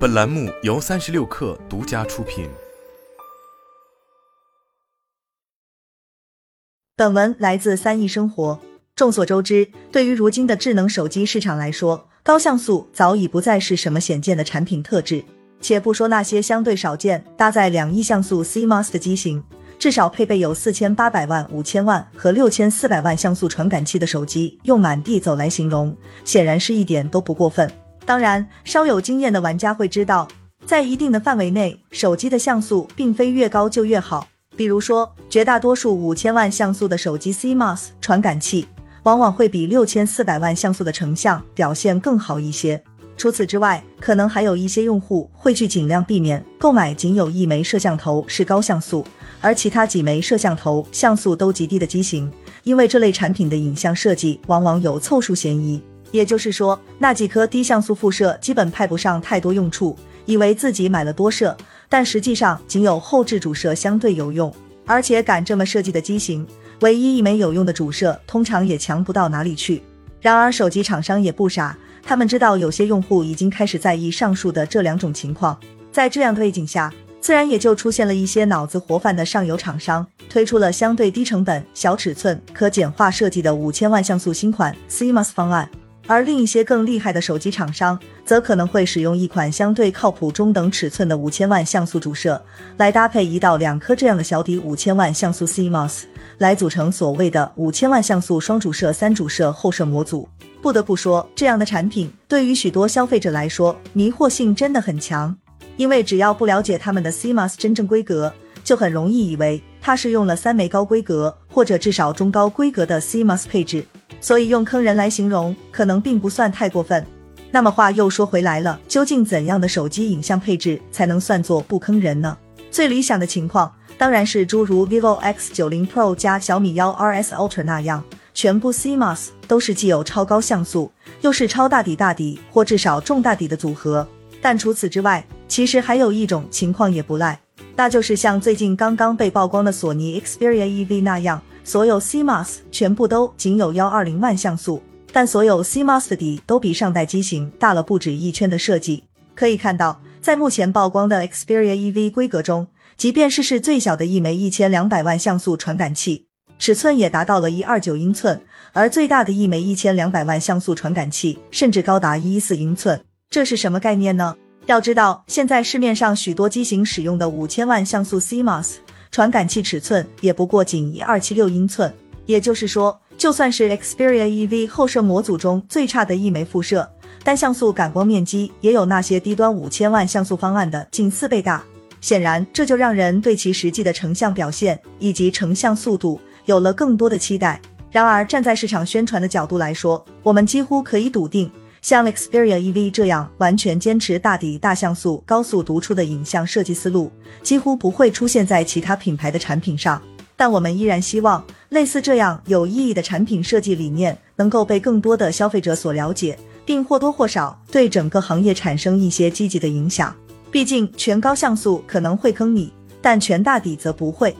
本栏目由三十六氪独家出品。本文来自三亿生活。众所周知，对于如今的智能手机市场来说，高像素早已不再是什么显见的产品特质。且不说那些相对少见、搭载两亿像素 CMOS 的机型，至少配备有四千八百万、五千万和六千四百万像素传感器的手机，用满地走来形容，显然是一点都不过分。当然，稍有经验的玩家会知道，在一定的范围内，手机的像素并非越高就越好。比如说，绝大多数五千万像素的手机 CMOS 传感器，往往会比六千四百万像素的成像表现更好一些。除此之外，可能还有一些用户会去尽量避免购买仅有一枚摄像头是高像素，而其他几枚摄像头像素都极低的机型，因为这类产品的影像设计往往有凑数嫌疑。也就是说，那几颗低像素副摄基本派不上太多用处，以为自己买了多摄，但实际上仅有后置主摄相对有用。而且敢这么设计的机型，唯一一枚有用的主摄通常也强不到哪里去。然而手机厂商也不傻，他们知道有些用户已经开始在意上述的这两种情况，在这样的背景下，自然也就出现了一些脑子活泛的上游厂商，推出了相对低成本、小尺寸、可简化设计的五千万像素新款 CMOS 方案。而另一些更厉害的手机厂商，则可能会使用一款相对靠谱中等尺寸的五千万像素主摄，来搭配一到两颗这样的小底五千万像素 CMOS，来组成所谓的五千万像素双主摄、三主摄后摄模组。不得不说，这样的产品对于许多消费者来说，迷惑性真的很强，因为只要不了解他们的 CMOS 真正规格，就很容易以为它是用了三枚高规格或者至少中高规格的 CMOS 配置。所以用坑人来形容，可能并不算太过分。那么话又说回来了，究竟怎样的手机影像配置才能算作不坑人呢？最理想的情况当然是诸如 vivo X 九零 Pro 加小米幺 RS Ultra 那样，全部 CMOS 都是既有超高像素，又是超大底大底或至少重大底的组合。但除此之外，其实还有一种情况也不赖，那就是像最近刚刚被曝光的索尼 Xperia EV 那样。所有 CMOS 全部都仅有幺二零万像素，但所有 CMOS 的底都比上代机型大了不止一圈的设计。可以看到，在目前曝光的 Xperia EV 规格中，即便是是最小的一枚一千两百万像素传感器，尺寸也达到了一二九英寸，而最大的一枚一千两百万像素传感器甚至高达一一四英寸。这是什么概念呢？要知道，现在市面上许多机型使用的五千万像素 CMOS。传感器尺寸也不过仅一二七六英寸，也就是说，就算是 Xperia EV 后摄模组中最差的一枚副摄，单像素感光面积也有那些低端五千万像素方案的近四倍大。显然，这就让人对其实际的成像表现以及成像速度有了更多的期待。然而，站在市场宣传的角度来说，我们几乎可以笃定。像 Xperia EV 这样完全坚持大底大像素、高速读出的影像设计思路，几乎不会出现在其他品牌的产品上。但我们依然希望，类似这样有意义的产品设计理念能够被更多的消费者所了解，并或多或少对整个行业产生一些积极的影响。毕竟，全高像素可能会坑你，但全大底则不会。